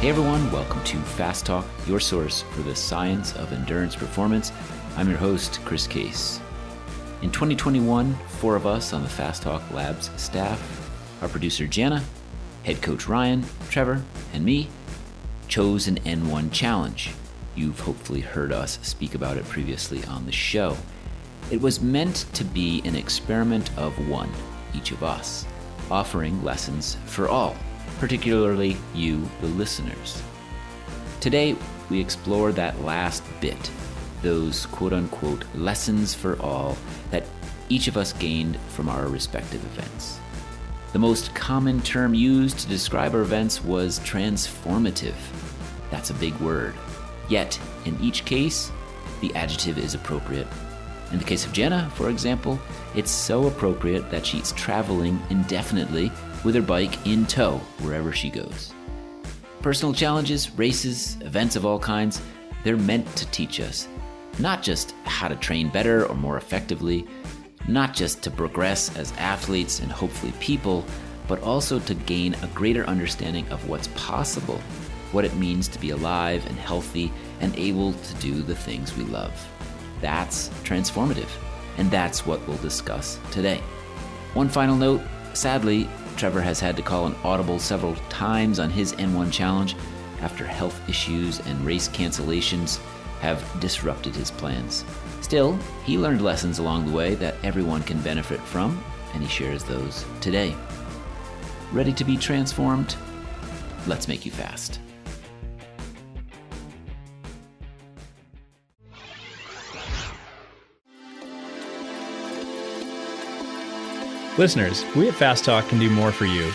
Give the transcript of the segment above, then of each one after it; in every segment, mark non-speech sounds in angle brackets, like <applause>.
Hey everyone, welcome to Fast Talk, your source for the science of endurance performance. I'm your host, Chris Case. In 2021, four of us on the Fast Talk Labs staff, our producer Jana, head coach Ryan, Trevor, and me, chose an N1 challenge. You've hopefully heard us speak about it previously on the show. It was meant to be an experiment of one, each of us, offering lessons for all, particularly you, the listeners. Today, we explore that last bit, those quote unquote lessons for all that each of us gained from our respective events. The most common term used to describe our events was transformative. That's a big word. Yet, in each case, the adjective is appropriate. In the case of Jenna, for example, it's so appropriate that she's traveling indefinitely with her bike in tow wherever she goes. Personal challenges, races, events of all kinds, they're meant to teach us not just how to train better or more effectively, not just to progress as athletes and hopefully people, but also to gain a greater understanding of what's possible, what it means to be alive and healthy and able to do the things we love. That's transformative, and that's what we'll discuss today. One final note sadly, Trevor has had to call an audible several times on his N1 challenge after health issues and race cancellations have disrupted his plans. Still, he learned lessons along the way that everyone can benefit from, and he shares those today. Ready to be transformed? Let's make you fast. Listeners, we at Fast Talk can do more for you.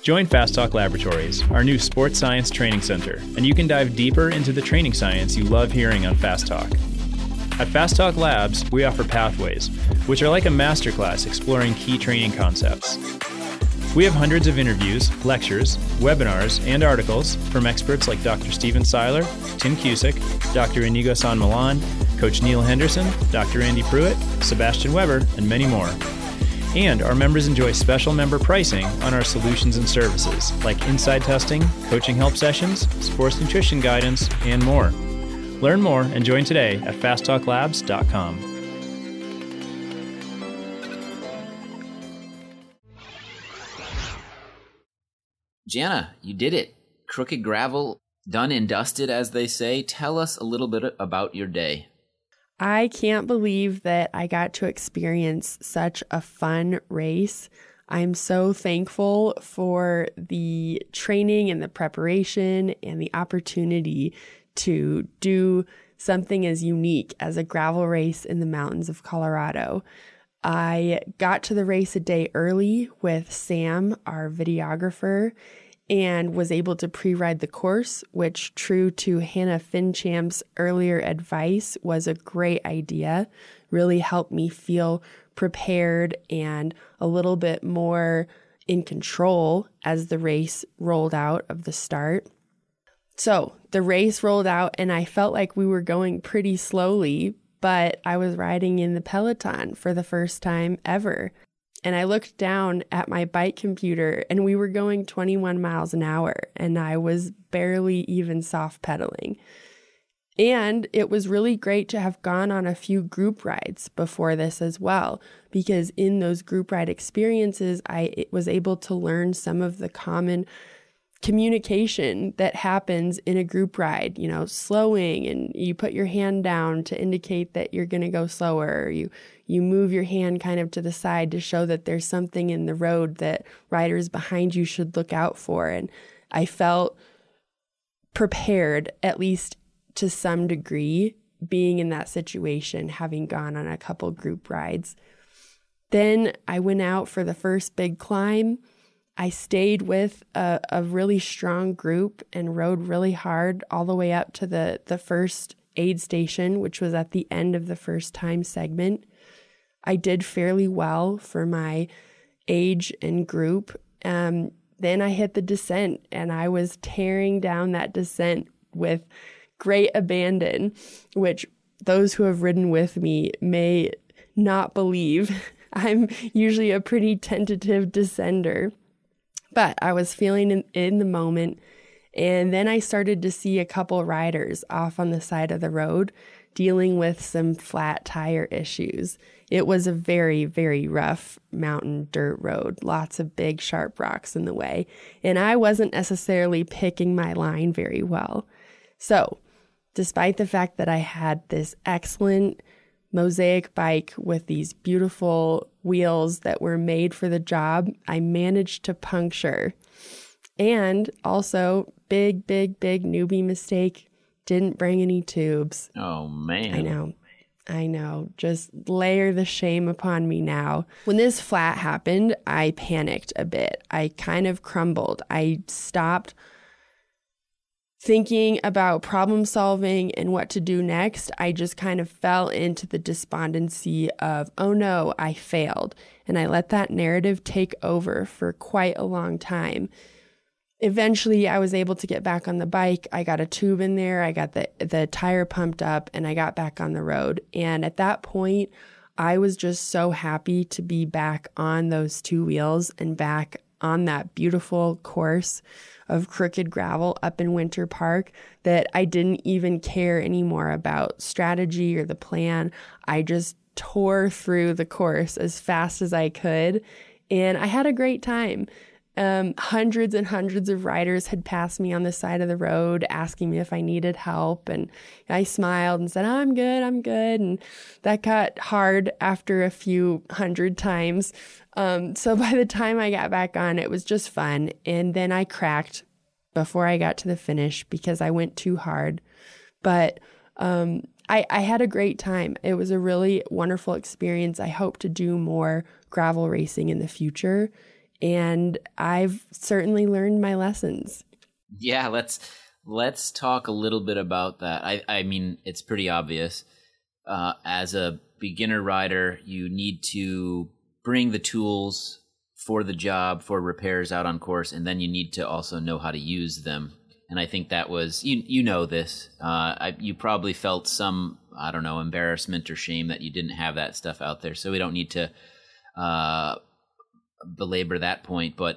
Join Fast Talk Laboratories, our new sports science training center, and you can dive deeper into the training science you love hearing on Fast Talk. At Fast Talk Labs, we offer pathways, which are like a masterclass exploring key training concepts. We have hundreds of interviews, lectures, webinars, and articles from experts like Dr. Stephen Seiler, Tim Cusick, Dr. Inigo San Milan, Coach Neil Henderson, Dr. Andy Pruitt, Sebastian Weber, and many more. And our members enjoy special member pricing on our solutions and services like INSCYD testing, coaching help sessions, sports nutrition guidance, and more. Learn more and join today at fasttalklabs.com. Jana, you did it. Crooked gravel, done and dusted, as they say. Tell us a little bit about your day. I can't believe that I got to experience such a fun race. I'm so thankful for the training and the preparation and the opportunity to do something as unique as a gravel race in the mountains of Colorado. I got to the race a day early with Sam, our videographer, and was able to pre ride the course, which, true to Hannah Finchamp's earlier advice, was a great idea. Really helped me feel prepared and a little bit more in control as the race rolled out of the start. So the race rolled out, and I felt like we were going pretty slowly, but I was riding in the Peloton for the first time ever. And I looked down at my bike computer and we were going 21 miles an hour and I was barely even soft pedaling. And it was really great to have gone on a few group rides before this as well, because in those group ride experiences, I was able to learn some of the common communication that happens in a group ride, you know, slowing and you put your hand down to indicate that you're going to go slower. You you move your hand kind of to the side to show that there's something in the road that riders behind you should look out for and I felt prepared at least to some degree being in that situation having gone on a couple group rides. Then I went out for the first big climb I stayed with a, a really strong group and rode really hard all the way up to the, the first aid station, which was at the end of the first time segment. I did fairly well for my age and group. Um, then I hit the descent and I was tearing down that descent with great abandon, which those who have ridden with me may not believe. <laughs> I'm usually a pretty tentative descender. But I was feeling in, in the moment And then I started to see a couple riders off on the side of the road dealing with some flat tire issues. It was a very, very rough mountain dirt road, lots of big, sharp rocks in the way. And I wasn't necessarily picking my line very well. So, despite the fact that I had this excellent mosaic bike with these beautiful wheels that were made for the job, I managed to puncture. And also, big, big, big newbie mistake didn't bring any tubes. Oh, man. I know. I know. Just layer the shame upon me now. When this flat happened, I panicked a bit. I kind of crumbled. I stopped thinking about problem solving and what to do next, I just kind of fell into the despondency of, oh no, I failed. And I let that narrative take over for quite a long time. Eventually, I was able to get back on the bike. I got a tube in there, I got the, the tire pumped up, and I got back on the road. And at that point, I was just so happy to be back on those two wheels and back on that beautiful course of crooked gravel up in Winter Park that I didn't even care anymore about strategy or the plan. I just tore through the course as fast as I could, and I had a great time. Um, hundreds and hundreds of riders had passed me on the side of the road asking me if I needed help. And I smiled and said, I'm good, I'm good. And that got hard after a few hundred times. Um, so <laughs> by the time I got back on, it was just fun. And then I cracked before I got to the finish because I went too hard. But um, I, I had a great time. It was a really wonderful experience. I hope to do more gravel racing in the future and I've certainly learned my lessons. Yeah, let's let's talk a little bit about that. I I mean, it's pretty obvious. Uh, as a beginner rider, you need to bring the tools for the job for repairs out on course, and then you need to also know how to use them. And I think that was you you know this. Uh, I, you probably felt some I don't know embarrassment or shame that you didn't have that stuff out there. So we don't need to uh, belabor that point, but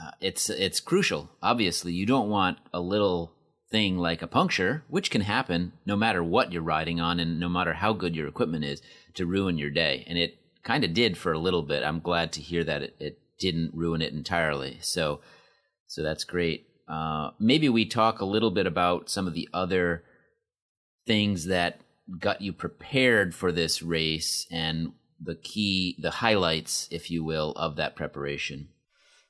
uh, it's it's crucial. Obviously, you don't want a little thing like a puncture, which can happen no matter what you're riding on and no matter how good your equipment is, to ruin your day. And it kind of did for a little bit. I'm glad to hear that it, it didn't ruin it entirely. So, so that's great. Uh, maybe we talk a little bit about some of the other things that got you prepared for this race and the key, the highlights, if you will, of that preparation?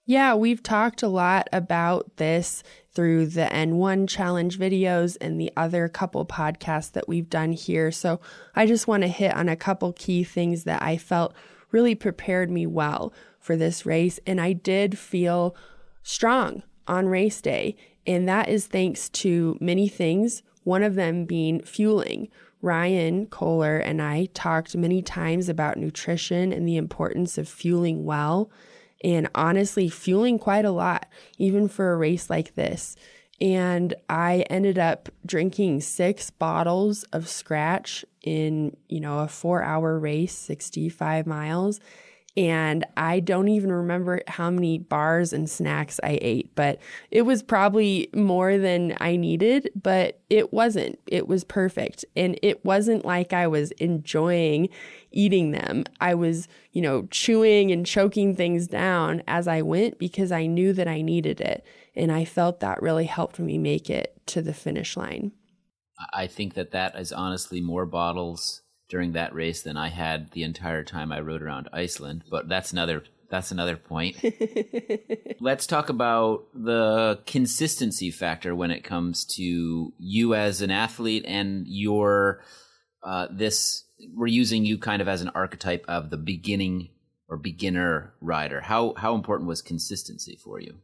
Yeah, we've talked a lot about this through the N1 challenge videos and the other couple podcasts that we've done here. So I just want to hit on a couple key things that I felt really prepared me well for this race. And I did feel strong on race day. And that is thanks to many things, one of them being fueling. Ryan Kohler and I talked many times about nutrition and the importance of fueling well, and honestly, fueling quite a lot, even for a race like this. And I ended up drinking six bottles of Skratch in, you know, a four hour race, 65 miles. And I don't even remember how many bars and snacks I ate, but it was probably more than I needed, but it wasn't. It was perfect. And it wasn't like I was enjoying eating them. I was, you know, chewing and choking things down as I went because I knew that I needed it. And I felt that really helped me make it to the finish line. I think that that is honestly more bottles during that race than I had the entire time I rode around Iceland. But that's another that's another point. <laughs> Let's talk about the consistency factor when it comes to you as an athlete and your uh, this. We're using you kind of as an archetype of the beginning or beginner rider. How how important was consistency for you?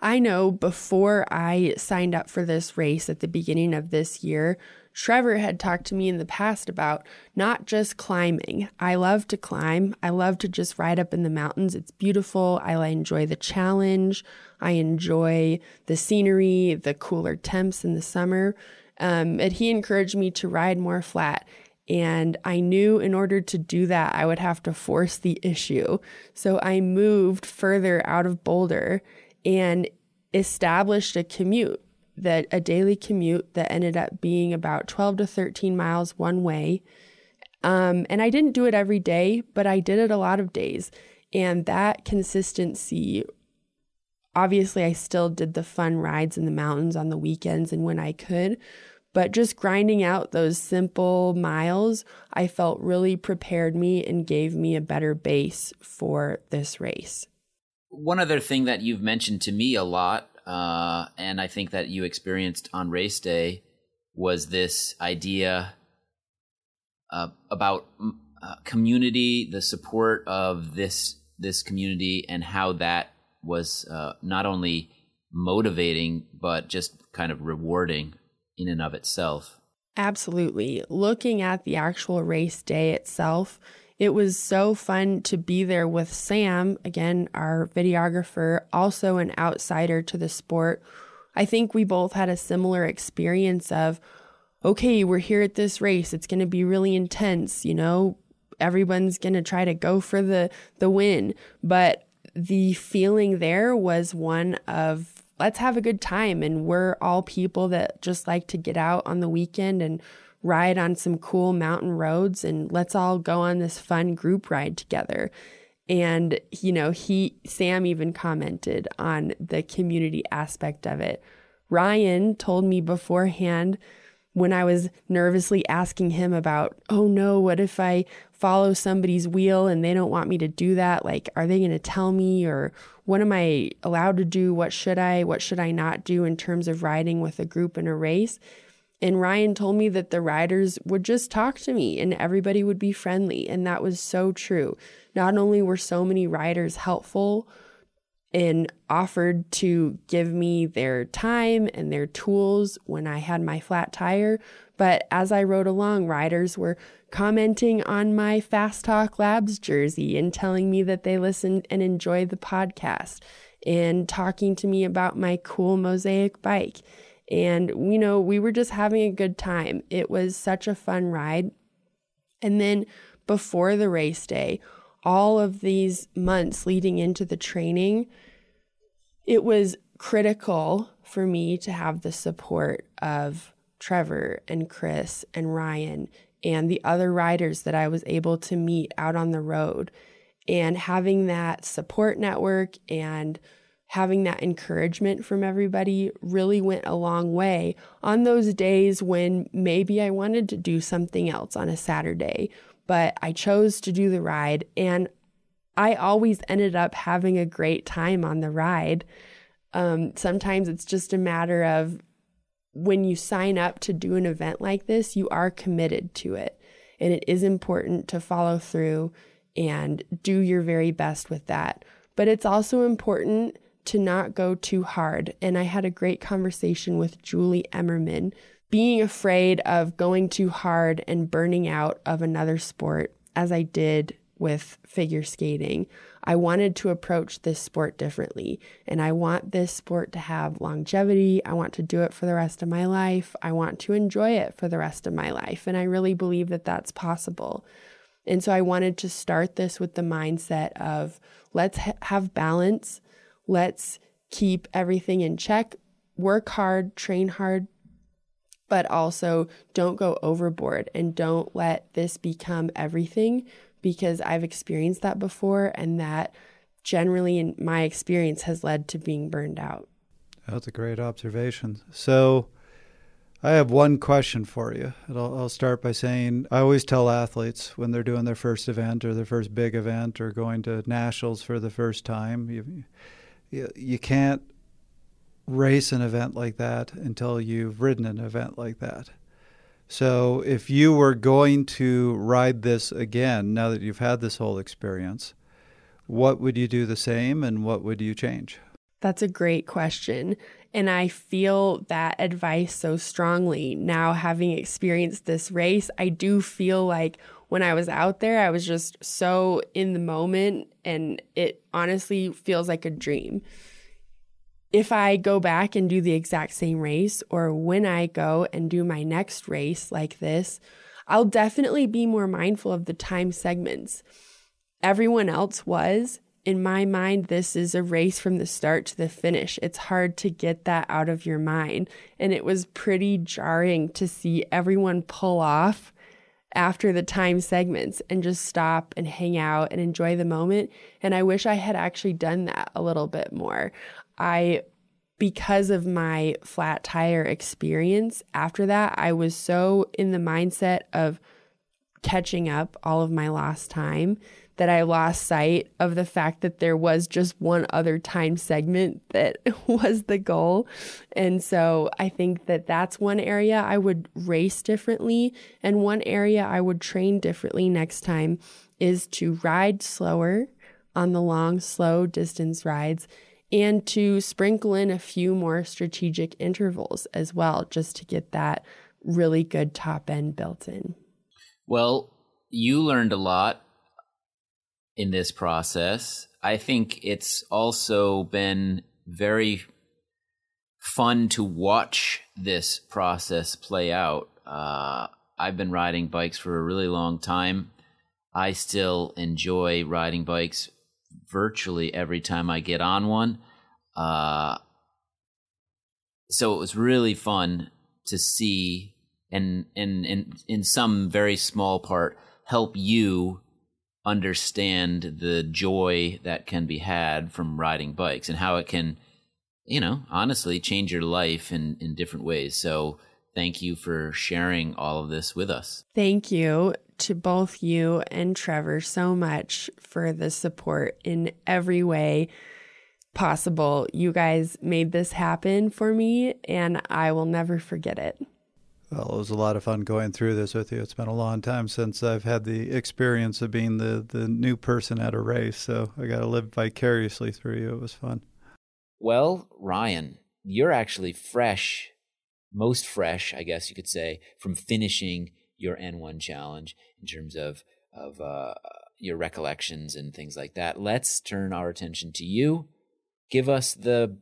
I know before I signed up for this race at the beginning of this year, Trevor had talked to me in the past about not just climbing. I love to climb. I love to just ride up in the mountains. It's beautiful. I enjoy the challenge. I enjoy the scenery, the cooler temps in the summer. Um, he encouraged me to ride more flat. And I knew in order to do that, I would have to force the issue. So I moved further out of Boulder. And established a commute that a daily commute that ended up being about 12 to 13 miles one way. Um, and I didn't do it every day, but I did it a lot of days. And that consistency, obviously, I still did the fun rides in the mountains on the weekends and when I could. But just grinding out those simple miles, I felt really prepared me and gave me a better base for this race. One other thing that you've mentioned to me a lot, uh, and I think that you experienced on race day, was this idea uh, about uh, community, the support of this this community, and how that was uh, not only motivating but just kind of rewarding in and of itself. Absolutely. Looking at the actual race day itself, it was so fun to be there with Sam, again, our videographer, also an outsider to the sport. I think we both had a similar experience of, okay, we're here at this race. It's going to be really intense, you know, everyone's going to try to go for the the win, but the feeling there was one of let's have a good time. And we're all people that just like to get out on the weekend and ride on some cool mountain roads and let's all go on this fun group ride together. And, you know, he, Sam even commented on the community aspect of it. Ryan told me beforehand when I was nervously asking him about, oh no, what if I follow somebody's wheel and they don't want me to do that? Like, are they going to tell me or what am I allowed to do? What should I, what should I not do in terms of riding with a group in a race? And Ryan told me that the riders would just talk to me and everybody would be friendly. And that was so true. Not only were so many riders helpful, and offered to give me their time and their tools when I had my flat tire. But as I rode along, riders were commenting on my Fast Talk Labs jersey and telling me that they listened and enjoyed the podcast and talking to me about my cool mosaic bike. And, you know, we were just having a good time. It was such a fun ride. And then before the race day, all of these months leading into the training, it was critical for me to have the support of Trevor and Chris and Ryan and the other riders that I was able to meet out on the road. And having that support network and having that encouragement from everybody really went a long way on those days when maybe I wanted to do something else on a Saturday, but I chose to do the ride. And I always ended up having a great time on the ride. Um, sometimes it's just a matter of when you sign up to do an event like this, you are committed to it. And it is important to follow through and do your very best with that. But it's also important to not go too hard. And I had a great conversation with Julie Emmerman. Being afraid of going too hard and burning out of another sport, as I did with figure skating. I wanted to approach this sport differently. And I want this sport to have longevity. I want to do it for the rest of my life. I want to enjoy it for the rest of my life. And I really believe that that's possible. And so I wanted to start this with the mindset of let's ha- have balance. Let's keep everything in check, work hard, train hard, but also don't go overboard and don't let this become everything because I've experienced that before and that generally in my experience has led to being burned out. That's a great observation. So I have one question for you. I'll, I'll, start by saying I always tell athletes when they're doing their first event or their first big event or going to nationals for the first time, you, you, can't race an event like that until you've ridden an event like that. So, if you were going to ride this again, now that you've had this whole experience, what would you do the same and what would you change? That's a great question. And I feel that advice so strongly now, having experienced this race. I do feel like when I was out there, I was just so in the moment, and it honestly feels like a dream if I go back and do the exact same race, or when I go and do my next race like this, I'll definitely be more mindful of the time segments. Everyone else was, in my mind, this is a race from the start to the finish. It's hard to get that out of your mind. And it was pretty jarring to see everyone pull off after the time segments and just stop and hang out and enjoy the moment. And I wish I had actually done that a little bit more. I, because of my flat tire experience after that, I was so in the mindset of catching up all of my lost time that I lost sight of the fact that there was just one other time segment that <laughs> was the goal. And so I think that that's one area I would race differently. And one area I would train differently next time is to ride slower on the long, slow distance rides and to sprinkle in a few more strategic intervals as well, just to get that really good top end built in. Well, you learned a lot in this process. I think it's also been very fun to watch this process play out. Uh, I've been riding bikes for a really long time. I still enjoy riding bikes virtually every time I get on one. Uh, so it was really fun to see and, and, and in some very small part help you understand the joy that can be had from riding bikes and how it can, you know, honestly change your life in, in different ways. So thank you for sharing all of this with us. Thank you to both you and Trevor so much for the support in every way possible. You guys made this happen for me, and I will never forget it. Well, it was a lot of fun going through this with you. It's been a long time since I've had the experience of being the, the new person at a race, so I got to live vicariously through you. It was fun. Well, Ryan, you're actually fresh, most fresh, I guess you could say, from finishing your N1 challenge in terms of of uh, your recollections and things like that. Let's turn our attention to you. Give us the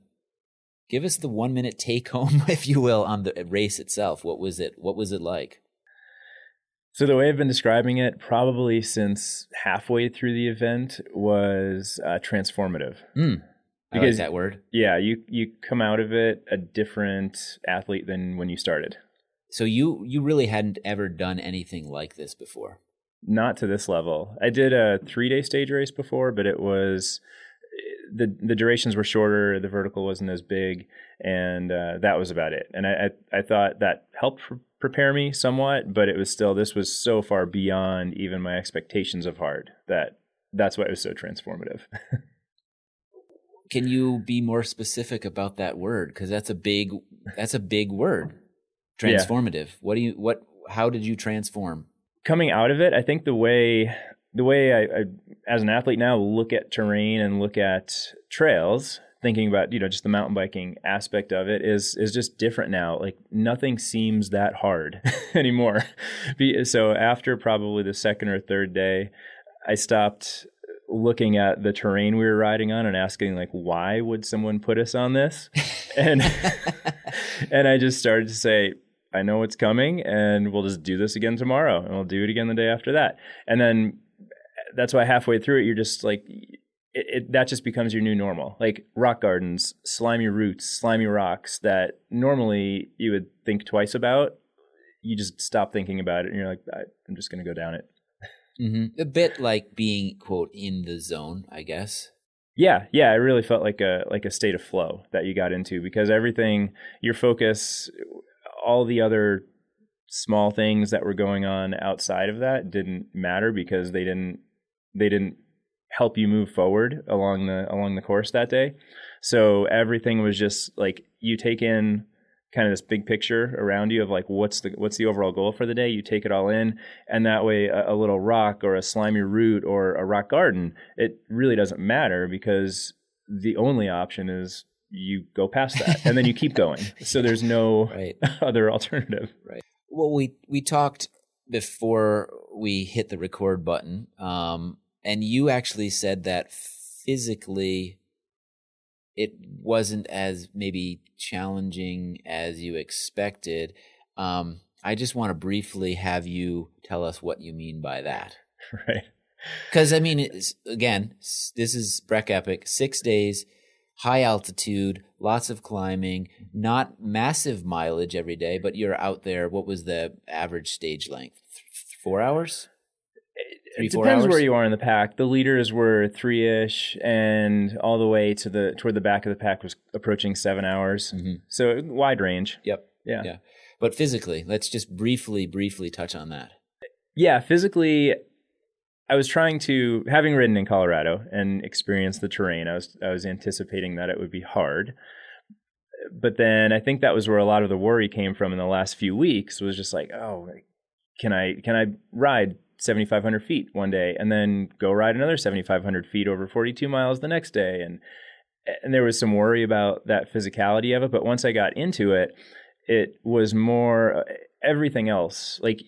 give us the one minute take home, <laughs> if you will, on the race itself. What was it? What was it like? So the way I've been describing it, probably since halfway through the event, was uh, transformative. Mm, I because, like that word. Yeah, you you come out of it a different athlete than when you started. So you you really hadn't ever done anything like this before. Not to this level. I did a three day stage race before, but it was the the durations were shorter, the vertical wasn't as big, and uh, that was about it. And I, I, I thought that helped pr- prepare me somewhat, but it was still this was so far beyond even my expectations of hard that that's why it was so transformative. <laughs> Can you be more specific about that word? Because that's a big that's a big word. Transformative. Yeah. What do you what? How did you transform? Coming out of it, I think the way the way I, I, as an athlete now, look at terrain and look at trails, thinking about you know just the mountain biking aspect of it is is just different now. Like nothing seems that hard <laughs> anymore. so after probably the second or third day, I stopped looking at the terrain we were riding on and asking like why would someone put us on this <laughs> and <laughs> and i just started to say i know what's coming and we'll just do this again tomorrow and we'll do it again the day after that and then that's why halfway through it, you're just like, it, it, that just becomes your new normal. Like rock gardens, slimy roots, slimy rocks that normally you would think twice about. You just stop thinking about it, and you're like, I'm just going to go down it. Mm-hmm. A bit like being quote in the zone, I guess. Yeah, yeah, it really felt like a like a state of flow that you got into because everything, your focus, all the other small things that were going on outside of that didn't matter because they didn't they didn't help you move forward along the along the course that day. So everything was just like you take in kind of this big picture around you of like what's the what's the overall goal for the day. You take it all in, and that way a, a little rock or a slimy root or a rock garden, it really doesn't matter because the only option is you go past that and then you keep going. <laughs> So there's no right. <laughs> other alternative. Right. Well, we we talked before we hit the record button, um, and you actually said that physically it wasn't as maybe challenging as you expected. Um, I just want to briefly have you tell us what you mean by that. <laughs> Right. Because I mean, again, this is Breck Epic, six days, high altitude, lots of climbing, not massive mileage every day, but you're out there. What was the average stage length? Four hours? Three, it depends where you are in the pack. The leaders were three ish, and all the way to the toward the back of the pack was approaching seven hours. Mm-hmm. So wide range. Yep. Yeah. Yeah. But physically, let's just briefly, briefly touch on that. Yeah, physically, I was trying to, having ridden in Colorado and experienced the terrain, I was I was anticipating that it would be hard. But then I think that was where a lot of the worry came from in the last few weeks. Was just like, oh, can I can I ride 7,500 feet one day and then go ride another 7,500 feet over 42 miles the next day, and and there was some worry about that physicality of it. But once I got into it, it was more uh, everything else like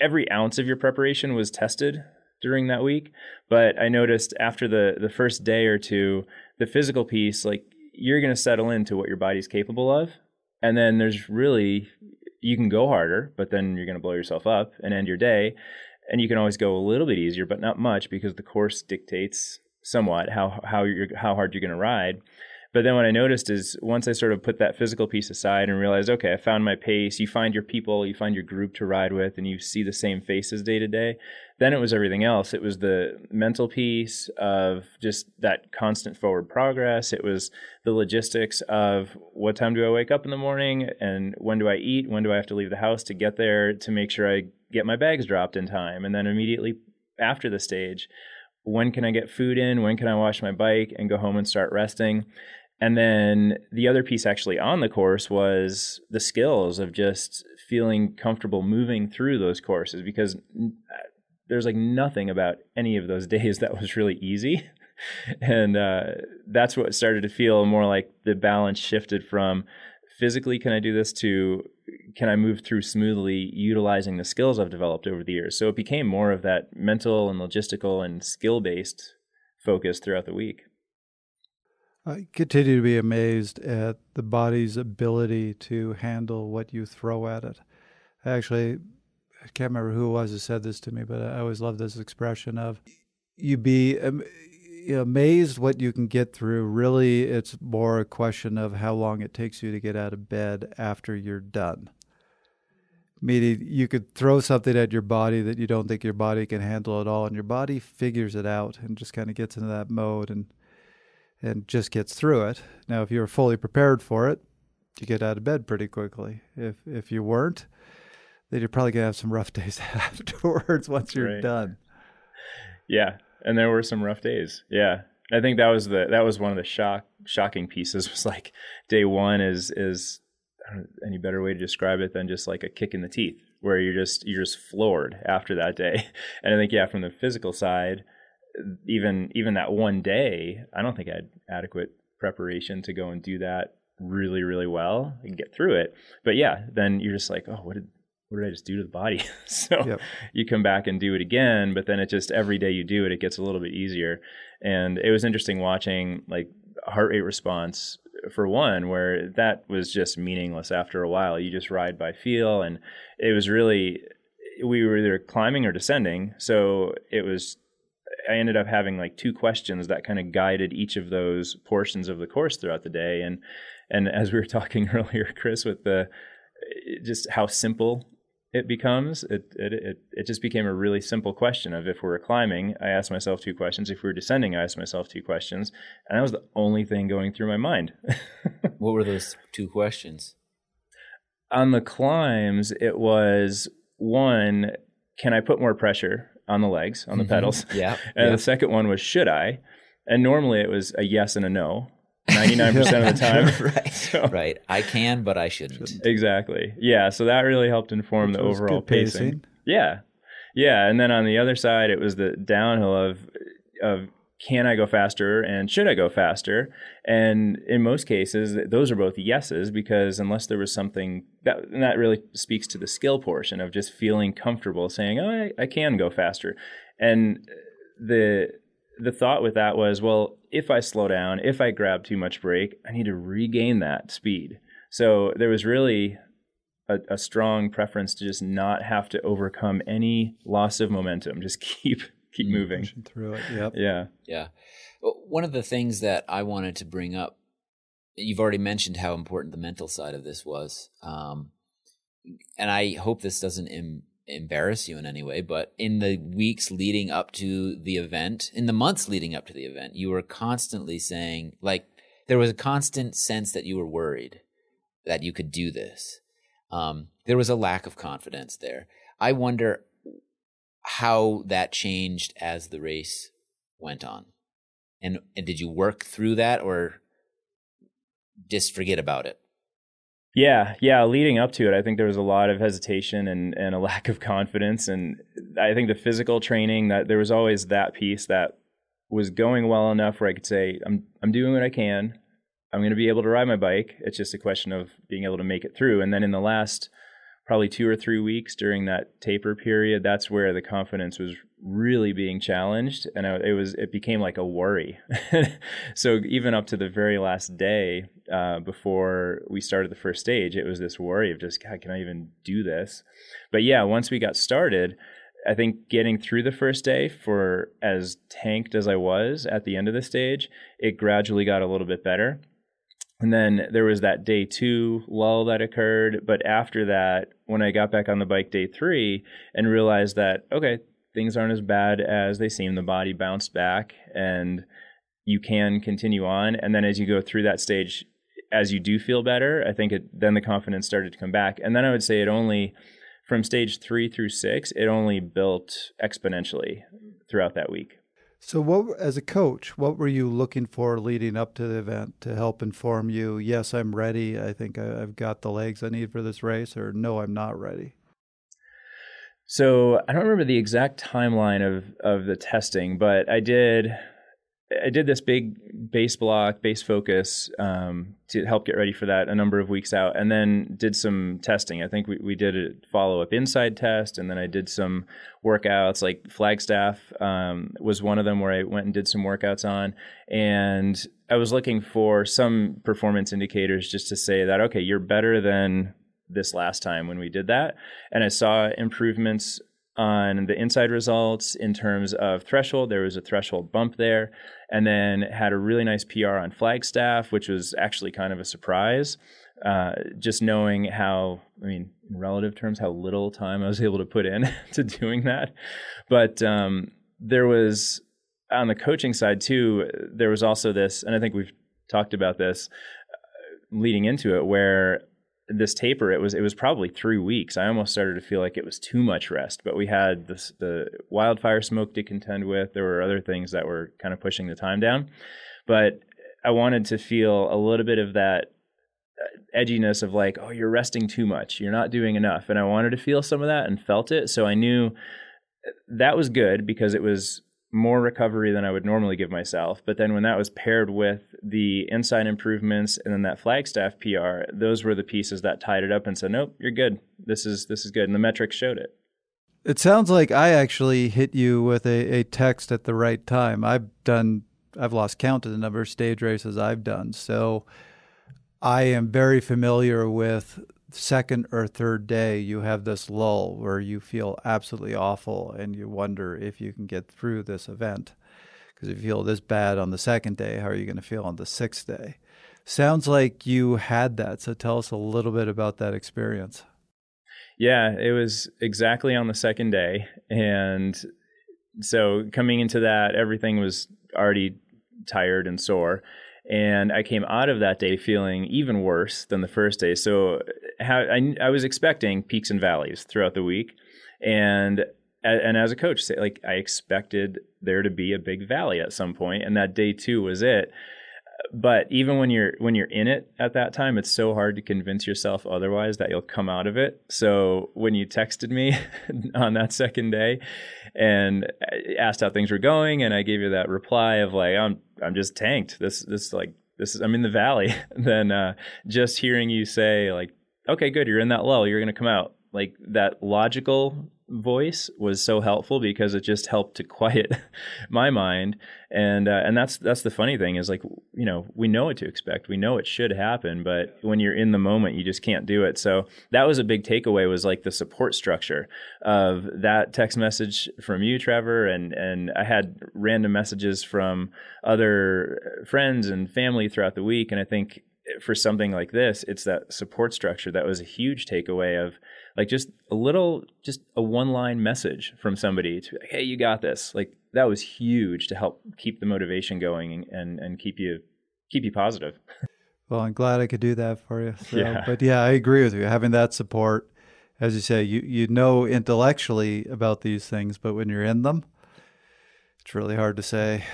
every ounce of your preparation was tested during that week. But I noticed after the the first day or two, the physical piece, like you're going to settle into what your body's capable of, and then there's really you can go harder, but then you're going to blow yourself up and end your day. And you can always go a little bit easier, but not much because the course dictates somewhat how how you're how hard you're going to ride. But then what I noticed is once I sort of put that physical piece aside and realized, okay, I found my pace, you find your people, you find your group to ride with, and you see the same faces day to day. Then it was everything else. It was the mental piece of just that constant forward progress. It was the logistics of what time do I wake up in the morning and when do I eat? When do I have to leave the house to get there to make sure I get my bags dropped in time? And then immediately after the stage, when can I get food in? When can I wash my bike and go home and start resting? And then the other piece actually on the course was the skills of just feeling comfortable moving through those courses because there's like nothing about any of those <laughs> days that was really easy. <laughs> and uh, that's what started to feel more like the balance shifted from physically, can I do this to can I move through smoothly utilizing the skills I've developed over the years? So it became more of that mental and logistical and skill based focus throughout the week. I continue to be amazed at the body's ability to handle what you throw at it. Actually, I can't remember who it was who said this to me, but I always love this expression of you be amazed what you can get through. Really, it's more a question of how long it takes you to get out of bed after you're done. Meaning, you could throw something at your body that you don't think your body can handle at all, and your body figures it out and just kind of gets into that mode and and just gets through it. Now, if you're fully prepared for it, you get out of bed pretty quickly. If if you weren't, then you're probably gonna have some rough <laughs> days afterwards once you're right. done. Yeah, and there were some rough days. Yeah, I think that was the that was one of the shock shocking pieces. <laughs> Was like day one is is any better way to describe it than just like a kick in the teeth, where you're just you're just floored after that day. <laughs> And I think yeah, from the physical side even even that one day, I don't think I had adequate preparation to go and do that really really well and get through it. But yeah, then you're just like, oh, what did what did I just do to the body? <laughs> so yep. you come back and do it again, but then it just every day you do it, it gets a little bit easier. And it was interesting watching like heart rate response uh, for one, where that was just meaningless after a while. You just ride by feel, and it was really we were either climbing or descending, so it was I ended up having like two questions that kind of guided each of those portions of the course throughout the day. And and as we were talking <laughs> earlier, Chris, with the eh, just how simple it becomes, it, it it it just became a really simple question of if we were climbing, I asked myself two questions. If we were descending, I asked myself two questions, and that was the only thing going through my mind. <laughs> what were those two questions? On the climbs, it was one: Can I put more pressure on the legs, on the mm-hmm. pedals. <laughs> Yeah. <laughs> and yeah. the second one was should I? And normally it was a yes and a no. 99% of the <laughs> time. right. So, right. I can, but I shouldn't. Exactly. Yeah. So that really helped inform Which the overall pacing. pacing. Yeah. Yeah. And then on the other side, it was the downhill of, of can I go faster and should I go faster? And in most cases, those are both yeses because unless there was something that that really speaks to the skill portion of just feeling comfortable saying, "Oh, I, I can go faster," and the the thought with that was, well, if I slow down, if I grab too much brake, I need to regain that speed. So there was really a, a, strong preference to just not have to overcome any loss of momentum. Just <laughs> keep keep moving Pushing through it. Yep. yeah Yeah. Well, One of the things that I wanted to bring up, you've already mentioned how important the mental side of this was. Um, and I hope this doesn't em- embarrass you in any way, but in the weeks leading up to the event, in the months leading up to the event, you were constantly saying, like, there was a constant sense that you were worried that you could do this. Um, there was a lack of confidence there. I wonder how that changed as the race went on. And, and did you work through that or just forget about it? Yeah, yeah. Leading up to it, I think there was a lot of hesitation and, and a <laughs> lack of confidence. And I think the physical training that there was always that piece that was going well enough where I could say, I'm I'm doing what I can. I'm going to be able to ride my bike. It's just a question of being able to make it through. And then in the last probably two or three weeks during that taper period, that's where the confidence was really being challenged, and I, it was it became like a worry. <laughs> so even up to the very last day uh, before we started the first stage, it was this worry of just God, can I even do this? But yeah, once we got started. I think getting through the first day for as tanked as I was at the end of the stage, it gradually got a little bit better. And then there was that day two lull that occurred. But after that, when I got back on the bike day three and realized that, okay, things aren't as bad as they seem, the body bounced back and you can continue on. And then as you go through that stage, as you do feel better, I think it, then the confidence started to come back. And then I would say it only, from stage three through six, it only built exponentially throughout that week. So, what as a coach, what were you looking for leading up to the event to help inform you? Yes, I'm ready. I think I- I've got the legs I need for this race, or no, I'm not ready. So I don't remember the exact timeline of of the testing, but I did I did this big base block, base focus um, to help get ready for that a number of weeks out, and then did some testing. I think we, we did a follow up INSCYD test, and then I did some workouts. Like Flagstaff um, was one of them where I went and did some workouts on, and I was looking for some performance indicators just to say that okay, you're better than this last time when we did that, and I saw improvements on the INSCYD results in terms of threshold. There was a threshold bump there, and then had a really nice PR on Flagstaff, which was actually kind of a surprise. Uh, just knowing how, I mean, in relative terms, how little time I was <laughs> able to put in <laughs> to doing that. But um, there was, on the coaching side too, there was also this, and I think we've talked about this uh, leading into it, where this taper it was it was probably three weeks. I almost started to feel like it was too much rest but we had this the wildfire smoke to contend with. There were other things that were kind of pushing the time down but i wanted to feel a little bit of that uh, edginess of like oh you're resting too much. You're not doing enough. And i wanted to feel some of that and felt it. So i knew that was good because it was more recovery than I would normally give myself. But then when that was paired with the INSCYD improvements and then that Flagstaff PR, those were the pieces that tied it up and said, "Nope, you're good. This is this is good." And the metrics showed it. It sounds like I actually hit you with a, a text at the right time. I've done, I've lost count of the number of stage races I've done. So I am very familiar with second or third day, you have this lull where you feel absolutely awful and you wonder if you can get through this event. Because if you feel this bad on the second day, how are you going to feel on the sixth day? Sounds like you had that. So tell us a little bit about that experience. Yeah, it was exactly on the second day. And so coming into that, everything was already tired and sore. And I came out of that day feeling even worse than the first day. So how, I, I was expecting peaks and valleys throughout the week. And and as a coach, like I expected there to be a big valley at some point, and that day two was it but even when you're when you're in it at that time it's so hard to convince yourself otherwise that you'll come out of it. So when you texted me <laughs> on that second day and asked how things were going and i gave you that reply of like i'm i'm just tanked. This this like this is i'm in the valley <laughs> then uh, just hearing you say like okay good you're in that lull you're going to come out like that logical voice was so helpful because it just helped to <laughs> quiet my mind. And uh, and that's that's the funny thing is like you know we know what to expect. We know it should happen but when you're in the moment you just can't do it. So that was a big takeaway was like the support structure of that text message from you Trevor. And and I had random messages from other friends and family throughout the week. And I think for something like this, it's that support structure that was a huge takeaway of like just a little, just a one line message from somebody to, be like, hey, you got this. Like that was huge to help keep the motivation going and, and keep you, keep you positive. <laughs> Well, I'm glad I could do that for you. So, Yeah. But yeah, I agree with you. Having that support, as you say, you, you know intellectually about these things, but when you're in them, it's really hard to say,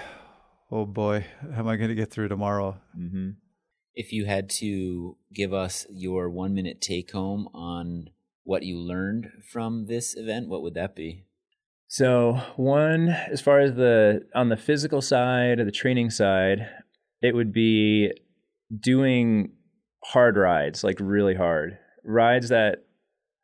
oh boy, how am I going to get through tomorrow? Mm-hmm. If you had to give us your one minute take home on what you learned from this event, what would that be? So one, as far as the on the physical side or the training side, it would be doing hard rides, like really hard rides that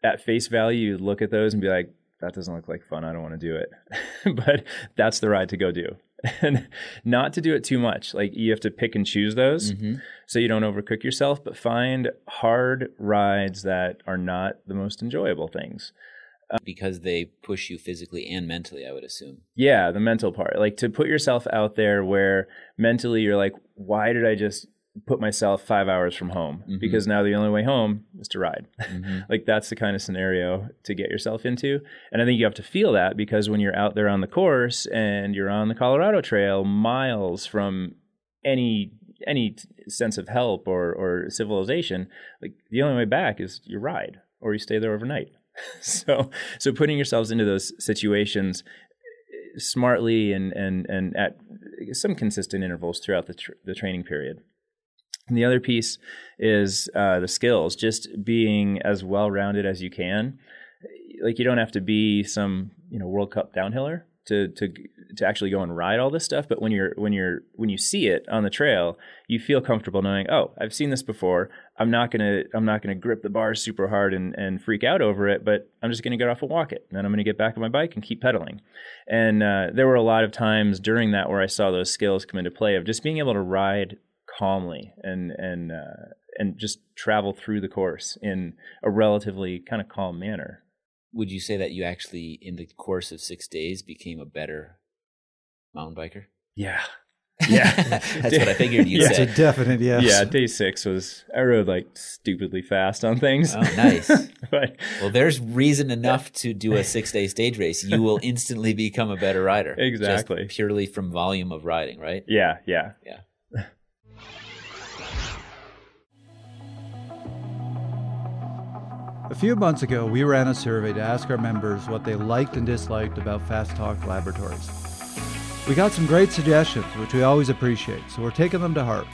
at face value you look at those and be like, that doesn't look like fun. I don't want to do it. <laughs> but that's the ride to go do. <laughs> And not to do it too much. Like you have to pick and choose those Mm-hmm. so you don't overcook yourself, but find hard rides that are not the most enjoyable things. Because they push you physically and mentally, I would assume. Yeah, the mental part. Like to put yourself out there where mentally you're like, why did I just put myself five hours from home? Mhm. Because now the only way home is to ride. Mm-hmm. <laughs> like that's the kind of scenario to get yourself into. And I think you have to feel that because when you're out there on the course and you're on the Colorado Trail, miles from any any sense of help or or civilization, like the only way back is you ride or you stay there overnight. <laughs> so so putting yourselves into those situations eh, smartly and and and at some consistent intervals throughout the tr- the training period. And the other piece is uh, the skills, just being as well rounded as you can. Like you don't have to be some you know World Cup downhiller to to to actually go and ride all this stuff. But when you're when you're when you see it on the trail, you feel comfortable knowing, oh, I've seen this before. I'm not gonna I'm not gonna grip the bars super hard and and freak out over it, but I'm just gonna get off and walk it. And then I'm gonna get back on my bike and keep pedaling. And uh, there were a lot of times during that where I saw those skills come into play of just being able to ride calmly and and uh, and just travel through the course in a relatively kind of calm manner. Would you say that you actually, in the course of six days, became a better mountain biker? Yeah, yeah, <laughs> That's what I figured you'd Yeah. It's say. a definite yes. yeah. Day six was I rode like stupidly fast on things. Oh, nice. <laughs> but Well, there's reason enough to do a six day stage race. You will instantly become a better rider. Just Exactly. purely from volume of riding, right? Yeah, yeah, yeah. A few months ago, we ran a survey to ask our members what they liked and disliked about Fast Talk Laboratories. We got some great suggestions, which we always appreciate, so we're taking them to heart.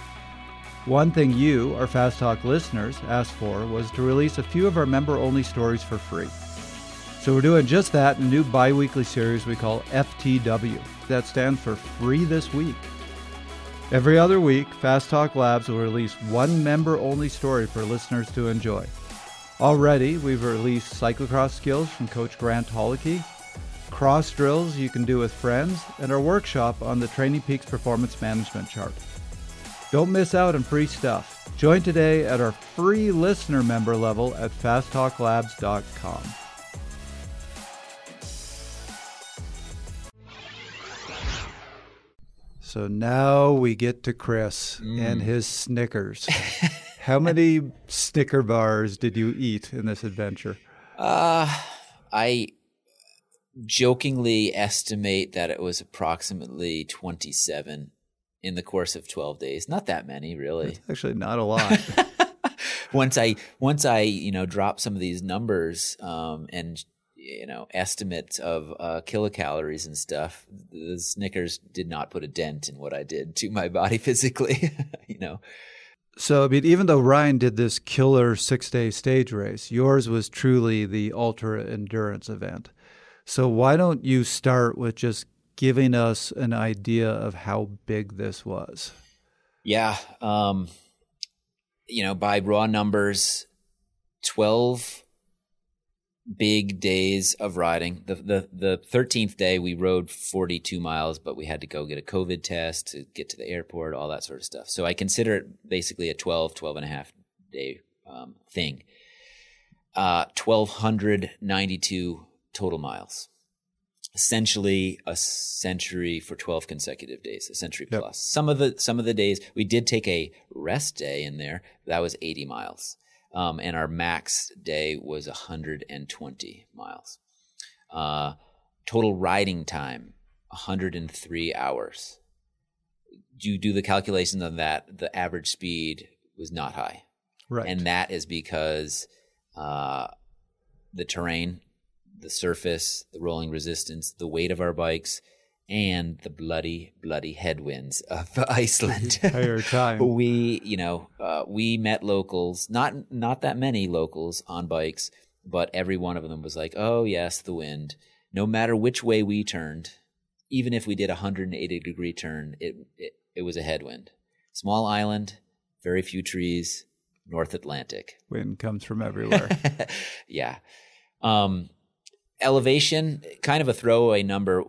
One thing you, our Fast Talk listeners, asked for was to release a few of our member only stories for free. So we're doing just that in a new bi weekly series we call FTW. That stands for Free This Week. Every other week, Fast Talk Labs will release one member only story for listeners to enjoy. Already, we've released cyclocross skills from Coach Grant Holicky, cross drills you can do with friends, and our workshop on the Training Peaks Performance Management Chart. Don't miss out on free stuff. Join today at our free listener member level at fasttalklabs.com. So now we get to Chris and mm. his Snickers. <laughs> How many Snicker bars did you eat in this adventure? Uh, I jokingly estimate that it was approximately 27 in the course of 12 days. Not that many, really. Actually, not a <laughs> lot. once I once I you know drop some of these numbers um, and you know estimates of uh, kilocalories and stuff, the Snickers did not put a dent in what I did to my body <laughs> physically. <laughs> you know, so, I mean, even though Ryan did this killer six day stage race, yours was truly the ultra endurance event. So, why don't you start with just giving us an idea of how big this was? yeah. Um, you know, by raw numbers, 12 big days of riding. The the the thirteenth day we rode forty two miles, but we had to go get a COVID test to get to the airport, all that sort of stuff. So I consider it basically a 12, 12 and a half day um, thing. Uh, twelve hundred ninety two total miles. Essentially a century for twelve consecutive days, a century Yep. plus. Some of the some of the days we did take a rest day in there. That was eighty miles um, and our max day was 120 miles. Uh, total riding time 103 hours. Do you do the calculations on that. The average speed was not high, Right. and that is because uh, the terrain, the surface, the rolling resistance, the weight of our bikes, and the bloody, bloody headwinds of <laughs> Iceland. <laughs> entire time. <laughs> we you know uh, we met locals not not that many locals on bikes but every one of them was like oh yes the wind no matter which way we turned even if we did a 180 degree turn it, it it was a headwind small island very few trees north atlantic Wind comes from everywhere. yeah. Um, elevation, kind of a throwaway number.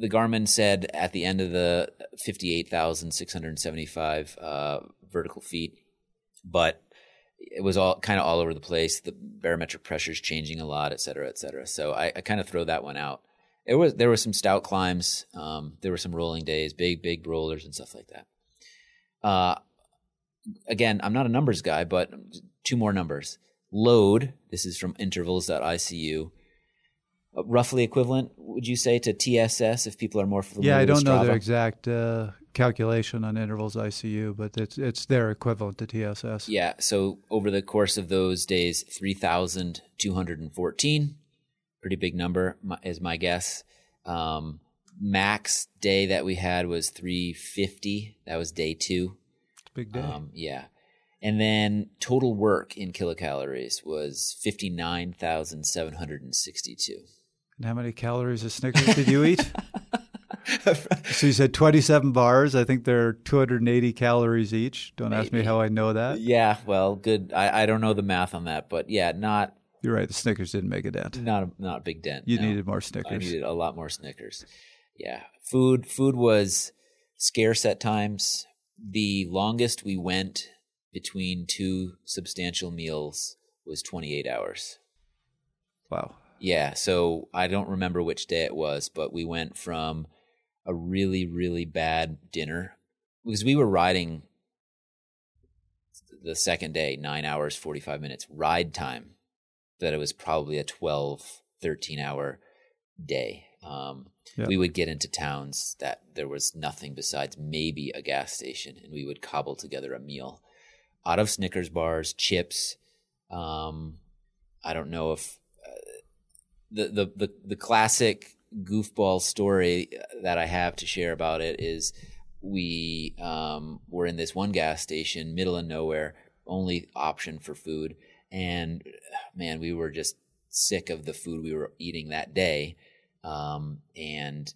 The Garmin said at the end of the 58,675 uh, vertical feet, but it was all kind of all over the place. The barometric pressure is changing a lot, et cetera, et cetera. So I, I kind of throw that one out. It was there were some stout climbs. Um, there were some rolling days, big big rollers and stuff like that. Uh, again, I'm not a numbers guy, but two more numbers. Load, this is from intervals.icu. Roughly equivalent, would you say, to TSS if people are more familiar yeah, I don't know their exact uh, calculation on intervals ICU, but it's it's their equivalent to TSS. Yeah, so over the course of those days, 3,214, pretty big number is my guess. Um, max day that we had was 350. That was day two. Big day. Um, yeah. And then total work in kilocalories was 59,762. And how many calories of Snickers did you eat? <laughs> so you said 27 bars. I think they're 280 calories each. Don't ask me how I know that. yeah, well, good. I, I don't know the math on that, but yeah, not You're right. The Snickers didn't make a dent. not a, not a big dent. You no. needed more Snickers. I needed a lot more Snickers. Yeah, food food was scarce at times. The longest we went between two substantial meals was 28 hours. Wow. Yeah, so I don't remember which day it was, but we went from a really really bad dinner because we were riding the second day 9 hours 45 minutes ride time that it was probably a 12 13 hour day um, Yeah. we would get into towns that there was nothing besides maybe a gas station and we would cobble together a meal out of snickers bars chips um, i don't know if the, the the the classic goofball story that I have to share about it is we um, were in this one gas station, middle of nowhere, only option for food, and man, we were just sick of the food we were eating that day, um, and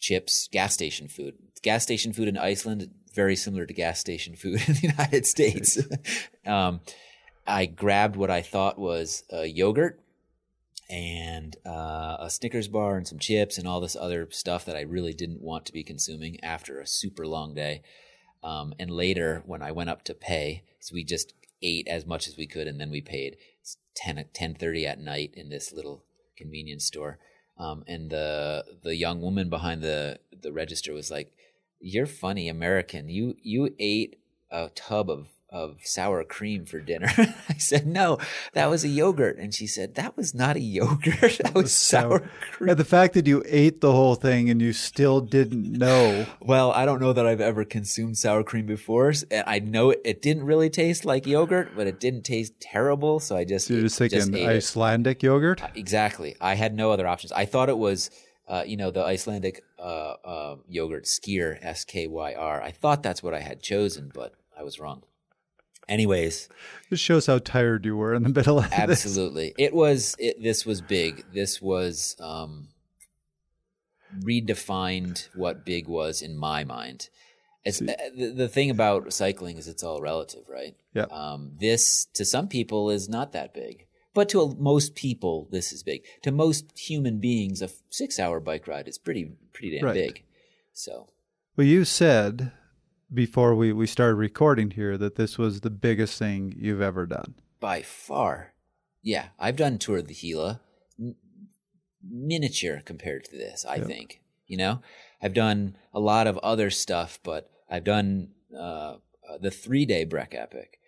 chips, gas station food. Gas station food in Iceland very similar to gas station food <laughs> in the United States. <laughs> um, I grabbed what I thought was a yogurt and uh, a Snickers bar and some chips and all this other stuff that I really didn't want to be consuming after a super long day. Um, and later, when I went up to pay, so we just ate as much as we could, and then we paid It's 10 10:30 at night in this little convenience store. Um, and the the young woman behind the the register was like, "You're funny, American. You you ate a tub of of sour cream for dinner." <laughs> I said, "No, that was a yogurt." And she said, "That was not a yogurt. <laughs> That was sour cream." Yeah, the fact that you ate the whole thing and you still didn't know. Well, I don't know that I've ever consumed sour cream before. I know it, it didn't really taste like yogurt, but it didn't taste terrible. So I just, So you're just thinking it. Icelandic yogurt? Exactly. I had no other options. I thought it was, uh, you know, the Icelandic uh, uh, yogurt Skyr, S K Y R. I thought that's what I had chosen, but I was wrong. Anyways, This shows how tired you were in the middle of this. absolutely, it was. It, this was big. This was um, redefined what big was in my mind. It's, the, the thing about cycling is it's all relative, right? Yeah. Um, this to some people is not that big, But to most people, this is big. To most human beings, a six-hour bike ride is pretty pretty damn Right. big. So Well, you said before we, we started recording here that this was the biggest thing you've ever done. by far, yeah, I've done Tour of the Gila, m- miniature compared to this. I Yep. think you know, I've done a lot of other stuff, but I've done uh, the three-day Breck Epic,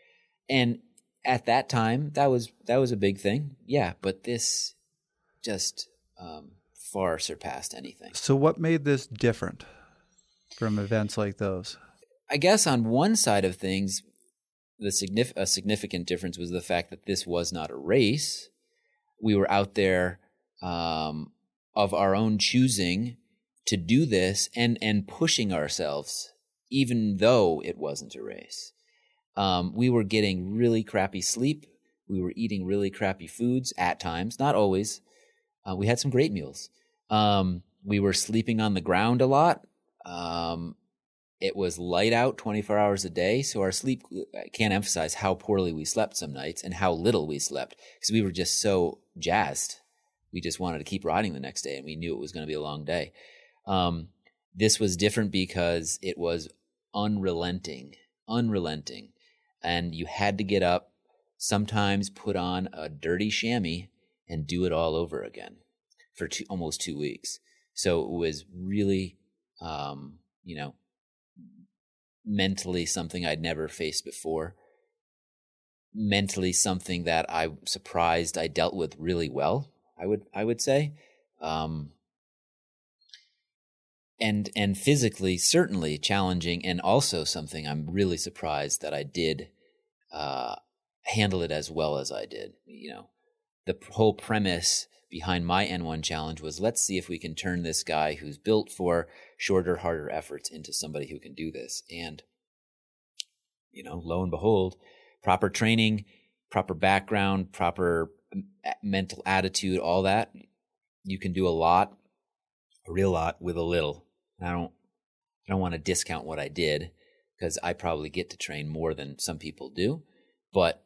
and at that time, that was that was a big thing. Yeah, but this just um, far surpassed anything. So, what made this different from events like those? I guess on one side of things, the signif- a significant difference was the fact that this was not a race. We were out there um, of our own choosing to do this and and pushing ourselves, even though it wasn't a race. Um, we were getting really crappy sleep. We were eating really crappy foods at times, not always. Uh, we had some great meals. Um, we were sleeping on the ground a lot. Um, it was light out 24 hours a day. So our sleep, I can't emphasize how poorly we slept some nights and how little we slept because we were just so jazzed. We just wanted to keep riding the next day and we knew it was going to be a long day. Um, this was different because it was unrelenting, unrelenting. And you had to get up, sometimes put on a dirty chamois and do it all over again for two, almost two weeks. So it was really, um, you know, mentally something I'd never faced before. Mentally something that I'm surprised I dealt with really well. I would I would say, um, and and physically certainly challenging, and also something I'm really surprised that I did uh, handle it as well as I did. You know, the whole premise behind my N1 challenge was let's see if we can turn this guy who's built for shorter, harder efforts into somebody who can do this. And, you know, lo and behold, proper training, proper background, proper mental attitude, all that, you can do a lot, a real lot with a little. And I don't, I don't want to discount what I did because I probably get to train more than some people do, but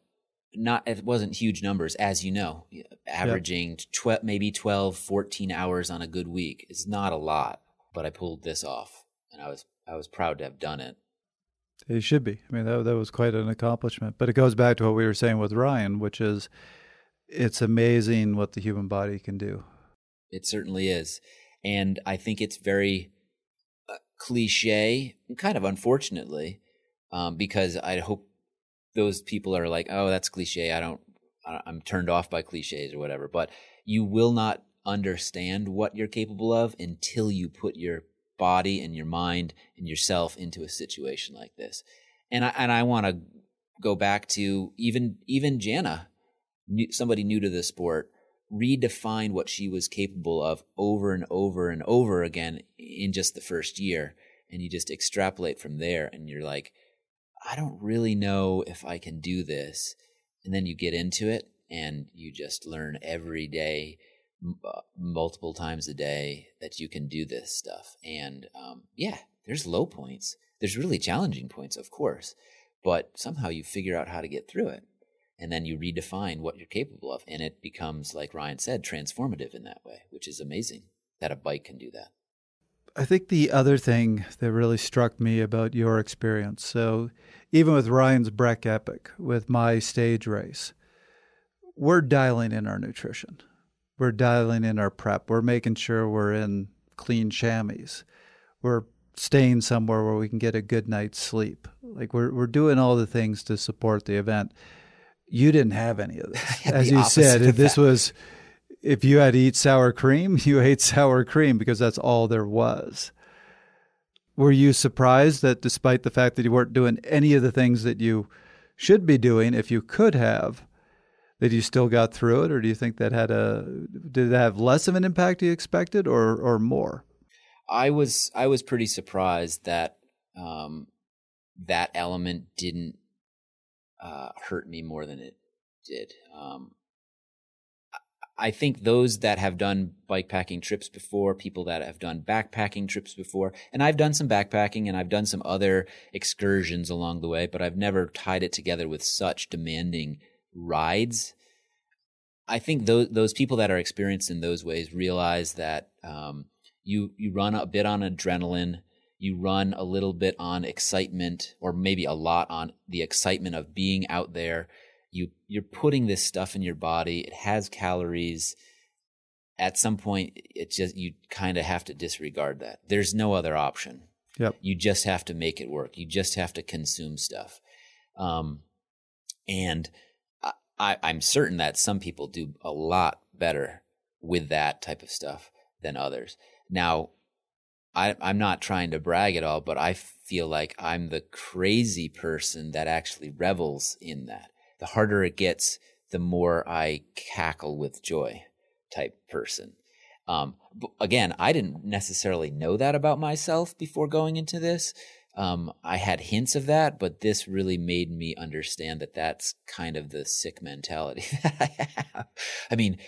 not it wasn't huge numbers as you know averaging 12 maybe 12 14 hours on a good week is not a lot but i pulled this off and i was i was proud to have done it It should be. I mean, that, that was quite an accomplishment. But it goes back to what we were saying with Ryan, which is it's amazing what the human body can do. it certainly is and i think it's very uh, cliche kind of unfortunately um, because i hope those people are like oh that's cliche i don't i'm turned off by cliches or whatever but you will not understand what you're capable of until you put your body and your mind and yourself into a situation like this. And i and i want to go back to even even jana somebody new to the sport redefine what she was capable of over and over and over again in just the first year. And you just extrapolate from there and you're like i don't really know if i can do this. And then you get into it and you just learn every day uh, multiple times a day that you can do this stuff. And um, yeah there's low points. There's really challenging points of course but somehow you figure out how to get through it. And then you redefine what you're capable of and it becomes like ryan said transformative in that way which is amazing that a bike can do that. I think the other thing that really struck me about your experience, so even with Ryan's Breck Epic, with my stage race, we're dialing in our nutrition. We're dialing in our prep. We're making sure we're in clean chamois. We're staying somewhere where we can get a good night's sleep. Like we're we're doing all the things to support the event. You didn't have any of this. <laughs> As you said, this was if you had to eat sour cream, <laughs> you ate sour cream because that's all there was. Were you surprised that despite the fact that you weren't doing any of the things that you should be doing if you could have, that you still got through it, or do you think that had a did it have less of an impact you expected, or or more? I was I was pretty surprised that um, that element didn't uh, hurt me more than it did. Um, I- think those that have done bikepacking trips before, people that have done backpacking trips before, and I've done some backpacking and I've done some other excursions along the way, but I've never tied it together with such demanding rides. I think those those people that are experienced in those ways realize that um, you you run a bit on adrenaline, you run a little bit on excitement, or maybe a lot on the excitement of being out there. You you're putting this stuff in your body. It has calories. At some point, it just you kind of have to disregard that. There's no other option. Yep. You just have to make it work. You just have to consume stuff. Um, and I, I'm certain that some people do a lot better with that type of stuff than others. Now, I, I'm not trying to brag at all, but I feel like I'm the crazy person that actually revels in that. The harder it gets, the more I cackle with joy type person. Um, again, I didn't necessarily know that about myself before going into this. Um, I had hints of that, but this really made me understand that that's kind of the sick mentality <laughs> that I have. I mean,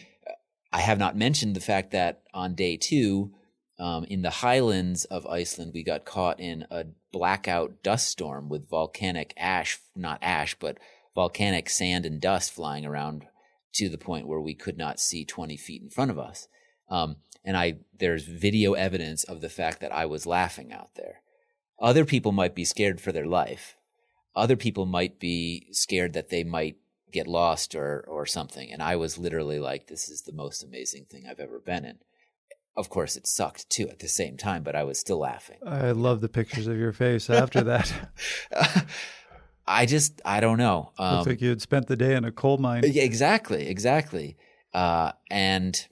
I have not mentioned the fact that on day two, um, in the highlands of Iceland, we got caught in a blackout dust storm with volcanic ash, not ash, but volcanic sand and dust flying around to the point where we could not see 20 feet in front of us. Um, and I, there's video evidence of the fact that I was laughing out there. Other people might be scared for their life. Other people might be scared that they might get lost or or something. And I was literally like, this is the most amazing thing I've ever been in. Of course, it sucked too at the same time, but I was still laughing. I love the pictures of your face after that. <laughs> I just, I don't know. Um, Looks like you had spent the day in a coal mine. Exactly, exactly. Uh, and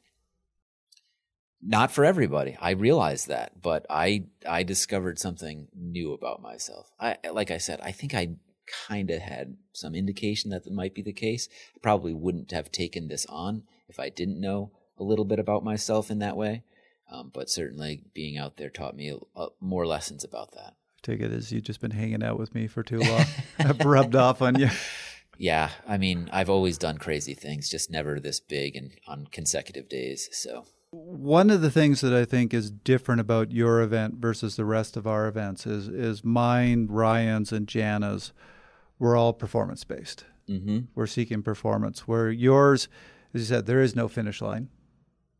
not for everybody. I realize that, but I I discovered something new about myself. I like I said, I think I kind of had some indication that that might be the case. I probably wouldn't have taken this on if I didn't know a little bit about myself in that way. Um, but certainly, being out there taught me uh, more lessons about that. I take it as you've just been hanging out with me for too <laughs> long. I've rubbed off on you. Yeah, I mean, I've always done crazy things, just never this big and on consecutive days. So one of the things that I think is different about your event versus the rest of our events is is mine, Ryan's, and Jana's. We're all performance based. Mm-hmm. We're seeking performance. Where yours, as you said, there is no finish line.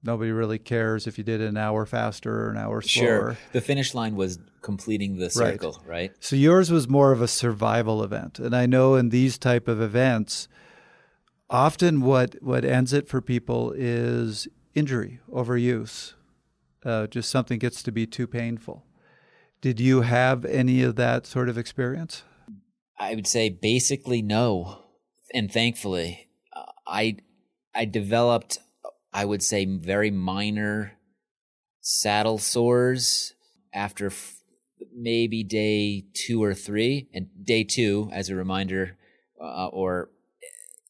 Nobody really cares if you did it an hour faster or an hour slower. Sure. The finish line was completing the circle, right? right? So yours was more of a survival event. And I know in these type of events, often what what ends it for people is injury, overuse, uh, just something gets to be too painful. Did you have any of that sort of experience? I would say basically no, and thankfully, I I developed I would say very minor saddle sores after f- maybe day two or three, and day two, as a reminder, uh, or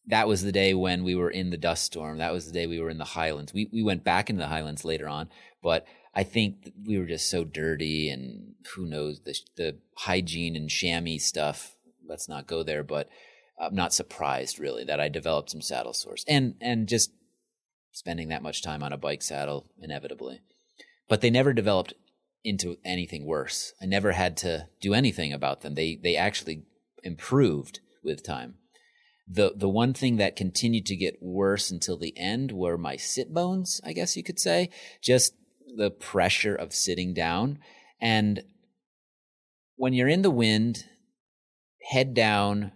that was the day when we were in the dust storm. That was the day we were in the highlands. We we went back into the highlands later on, but I think we were just so dirty and who knows the the hygiene and chamois stuff. Let's not go there, but I'm not surprised really that I developed some saddle sores and and just spending that much time on a bike saddle inevitably. But they never developed into anything worse. I never had to do anything about them. They they actually improved with time the the one thing that continued to get worse until the end were my sit bones, I guess you could say, just the pressure of sitting down. And when you're in the wind, head down,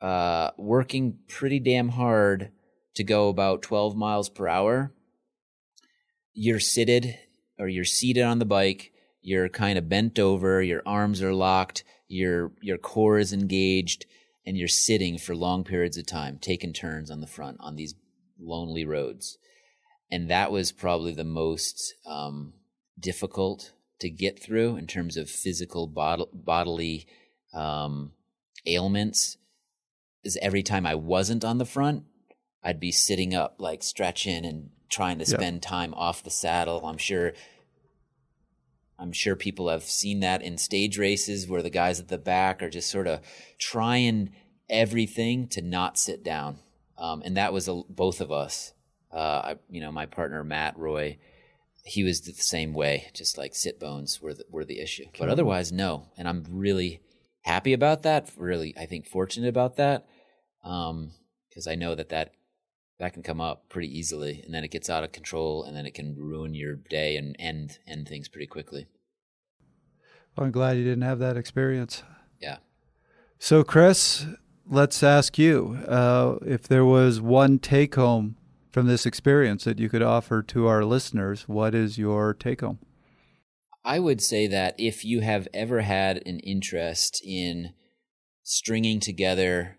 uh, working pretty damn hard to go about 12 miles per hour, you're seated or you're seated on the bike, you're kind of bent over, your arms are locked, your your core is engaged, and you're sitting for long periods of time, taking turns on the front on these lonely roads. And that was probably the most um, difficult to get through in terms of physical bod- bodily um, ailments. Is every time I wasn't on the front, I'd be sitting up, like stretching and trying to spend time off the saddle. I'm sure I'm sure people have seen that in stage races where the guys at the back are just sort of trying everything to not sit down. Um, and that was a, both of us. Uh, I, you know, my partner Matt Roy, he was the same way. Just like sit bones were the, were the issue, but otherwise, no. And I'm really happy about that. Really, I think fortunate about that because um, I know that that that can come up pretty easily, and then it gets out of control, and then it can ruin your day and end end things pretty quickly. Well, I'm glad you didn't have that experience. Yeah. So, Chris, let's ask you uh, if there was one take home from this experience that you could offer to our listeners. What is your take home? I would say that if you have ever had an interest in stringing together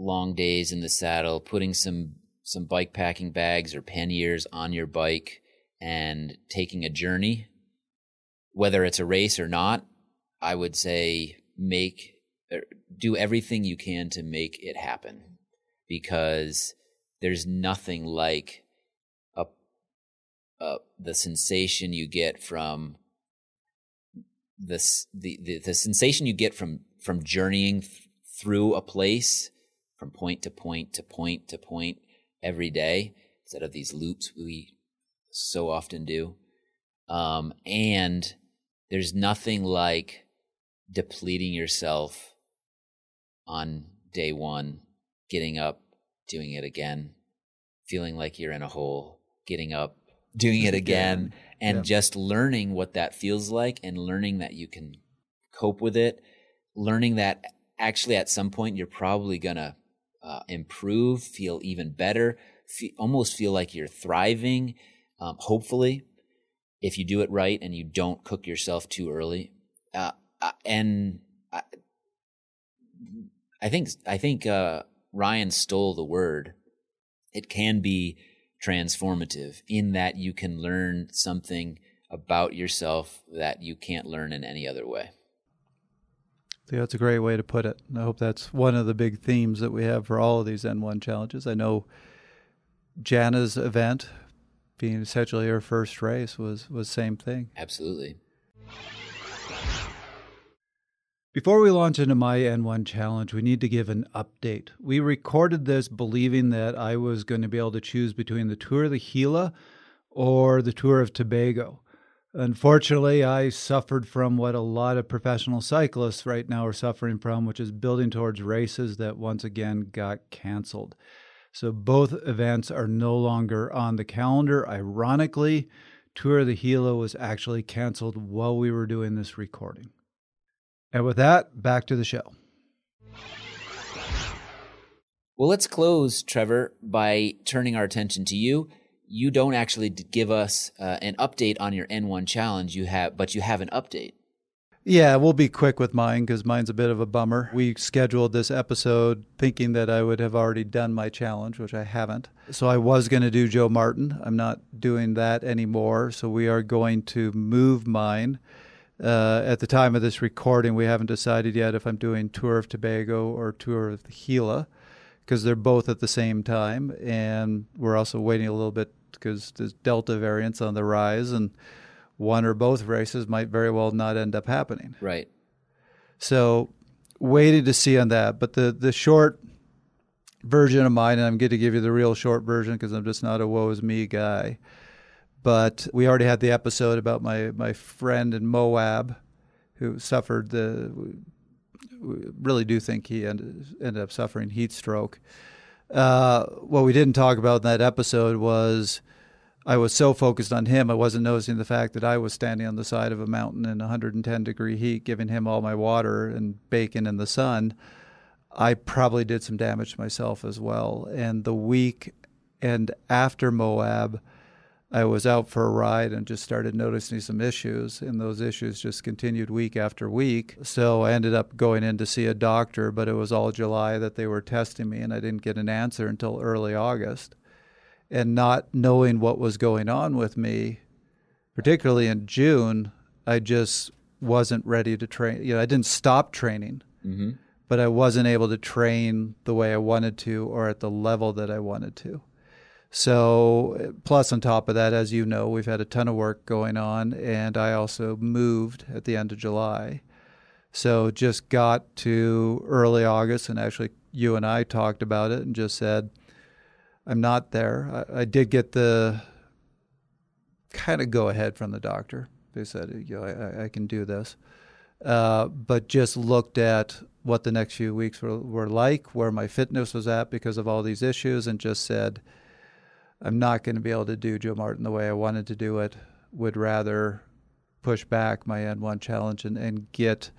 long days in the saddle, putting some some bike packing bags or panniers on your bike and taking a journey, whether it's a race or not, I would say make er, do everything you can to make it happen because there's nothing like a, a the sensation you get from this the, the the sensation you get from from journeying th- through a place from point to point to point to point every day instead of these loops we so often do. Um, and there's nothing like depleting yourself on day one getting up doing it again feeling like you're in a hole getting up doing it again and yeah. just learning what that feels like and learning that you can cope with it. Learning that actually at some point you're probably going to uh, improve feel even better fe- almost feel like you're thriving um, hopefully if you do it right and you don't cook yourself too early uh, uh and I, I, think i think uh, ryan stole the word it can be transformative in that you can learn something about yourself that you can't learn in any other way. Yeah, that's a great way to put it. I hope that's one of the big themes that we have for all of these N1 challenges. I know Jana's event, being essentially her first race, was was same thing. Absolutely. Before we launch into my N1 challenge, we need to give an update. We recorded this believing that I was going to be able to choose between the Tour of the Gila or the Tour of Tobago. Unfortunately, I suffered from what a lot of professional cyclists right now are suffering from, which is building towards races that once again got canceled. So both events are no longer on the calendar. Ironically, Tour of the Gila was actually canceled while we were doing this recording. And with that, back to the show. Well, let's close, Trevor, by turning our attention to you. You don't actually give us uh, an update on your N1 challenge, you have, but you have an update. Yeah, we'll be quick with mine because mine's a bit of a bummer. We scheduled this episode thinking that I would have already done my challenge, which I haven't. So I was going to do Joe Martin. I'm not doing that anymore. So we are going to move mine uh, at the time of this recording, we haven't decided yet if I'm doing Tour of Tobago or Tour of the Gila because they're both at the same time. And we're also waiting a little bit because there's Delta variants on the rise, and one or both races might very well not end up happening. Right. So, waiting to see on that. But the, the short version of mine, and I'm going to give you the real short version because I'm just not a woe is me guy. But we already had the episode about my, my friend in Moab who suffered the. We really do think he ended, ended up suffering heat stroke. Uh, what we didn't talk about in that episode was I was so focused on him, I wasn't noticing the fact that I was standing on the side of a mountain in 110 degree heat, giving him all my water and bacon in the sun. I probably did some damage to myself as well. And the week and after Moab, I was out for a ride and just started noticing some issues, and those issues just continued week after week. So I ended up going in to see a doctor, but it was all July that they were testing me, and I didn't get an answer until early August. And not knowing what was going on with me, particularly in June, I just wasn't ready to train. You know, I didn't stop training, mm-hmm. but I wasn't able to train the way I wanted to or at the level that I wanted to. So, plus on top of that, as you know, we've had a ton of work going on, and I also moved at the end of July. So, just got to early August, and actually, you and I talked about it and just said, I'm not there. I, I did get the kind of go ahead from the doctor. They said, you know, I, I can do this. Uh, but just looked at what the next few weeks were, were like, where my fitness was at because of all these issues, and just said, I'm not going to be able to do Joe Martin the way I wanted to do it. Would rather push back my N1 challenge and, and get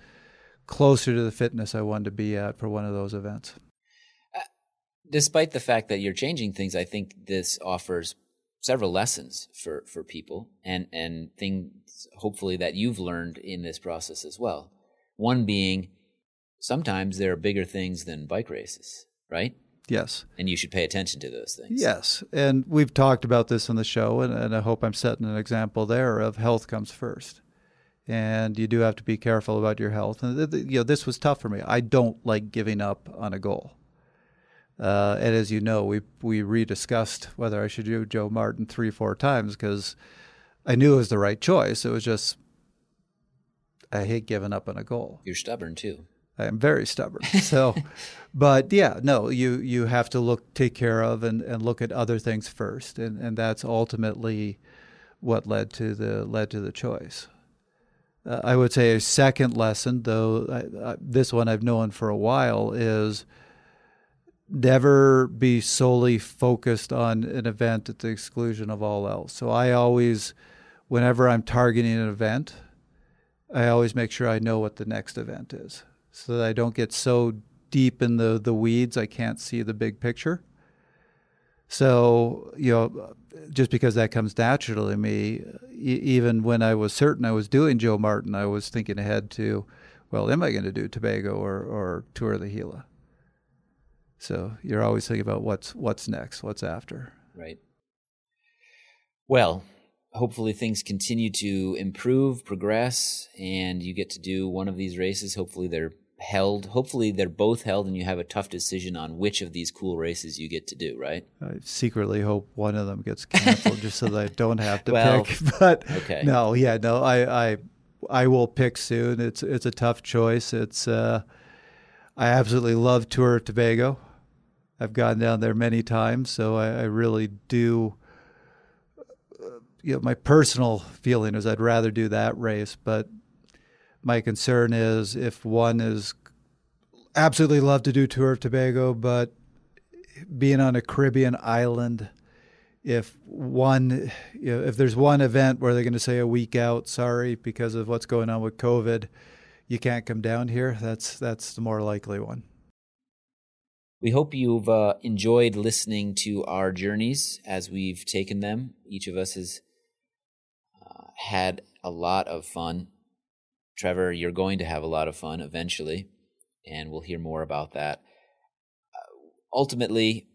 closer to the fitness I wanted to be at for one of those events. Uh, despite the fact that you're changing things, I think this offers several lessons for, for people and, and things hopefully that you've learned in this process as well. One being sometimes there are bigger things than bike races, right? Yes. And you should pay attention to those things. Yes. And we've talked about this on the show, and, and I hope I'm setting an example there of health comes first. And you do have to be careful about your health. And, th- th- you know, this was tough for me. I don't like giving up on a goal. Uh, and as you know, we we rediscussed whether I should do Joe Martin three, four times because I knew it was the right choice. It was just I hate giving up on a goal. You're stubborn too. I am very stubborn. So, <laughs> but yeah, no, you you have to look, take care of, and, and look at other things first, and and that's ultimately what led to the led to the choice. Uh, I would say a second lesson, though I, I, this one I've known for a while, is never be solely focused on an event at the exclusion of all else. So I always, whenever I'm targeting an event, I always make sure I know what the next event is so that I don't get so deep in the, the weeds I can't see the big picture. So, you know, just because that comes naturally to me, even when I was certain I was doing Joe Martin, I was thinking ahead to, well, am I going to do Tobago or, or Tour of the Gila? So you're always thinking about what's what's next, what's after. Right. Well, hopefully things continue to improve, progress, and you get to do one of these races. Hopefully they're held. Hopefully they're both held, and you have a tough decision on which of these cool races you get to do. Right. I secretly hope one of them gets canceled just so that I don't have to <laughs> well, pick. <laughs> But okay. no, yeah, no, I, I, I will pick soon. It's it's a tough choice. It's uh, I absolutely love Tour of Tobago. I've gone down there many times, so I, I really do. Uh, you know, my personal feeling is I'd rather do that race, but my concern is if one is absolutely love to do Tour of Tobago, but being on a Caribbean island, if one, you know, if there's one event where they're going to say a week out, sorry, because of what's going on with COVID, you can't come down here. That's that's the more likely one. We hope you've uh, enjoyed listening to our journeys as we've taken them. Each of us has uh, had a lot of fun. Trevor, you're going to have a lot of fun eventually, and we'll hear more about that. Uh, ultimately,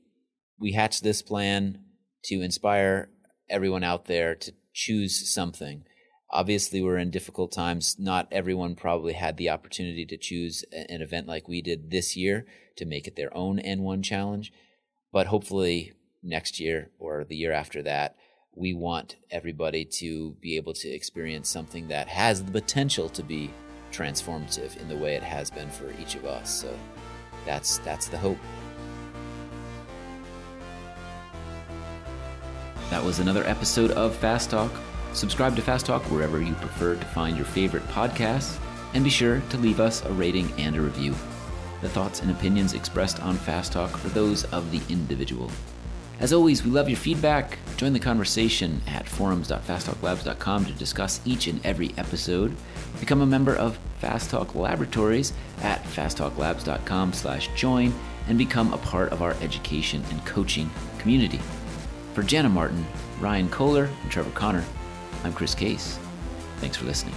we hatched this plan to inspire everyone out there to choose something. Obviously, we're in difficult times. Not everyone probably had the opportunity to choose an event like we did this year to make it their own N1 challenge. But hopefully, next year or the year after that, we want everybody to be able to experience something that has the potential to be transformative in the way it has been for each of us. So that's that's the hope. That was another episode of Fast Talk. Subscribe to Fast Talk wherever you prefer to find your favorite podcasts, and be sure to leave us a rating and a review. The thoughts and opinions expressed on Fast Talk are those of the individual. As always, we love your feedback. Join the conversation at forums.fasttalklabs.com to discuss each and every episode. Become a member of Fast Talk Laboratories at fasttalklabs.com slash join and become a part of our education and coaching community. For Jana Martin, Ryan Kohler, and Trevor Connor, I'm Chris Case. Thanks for listening.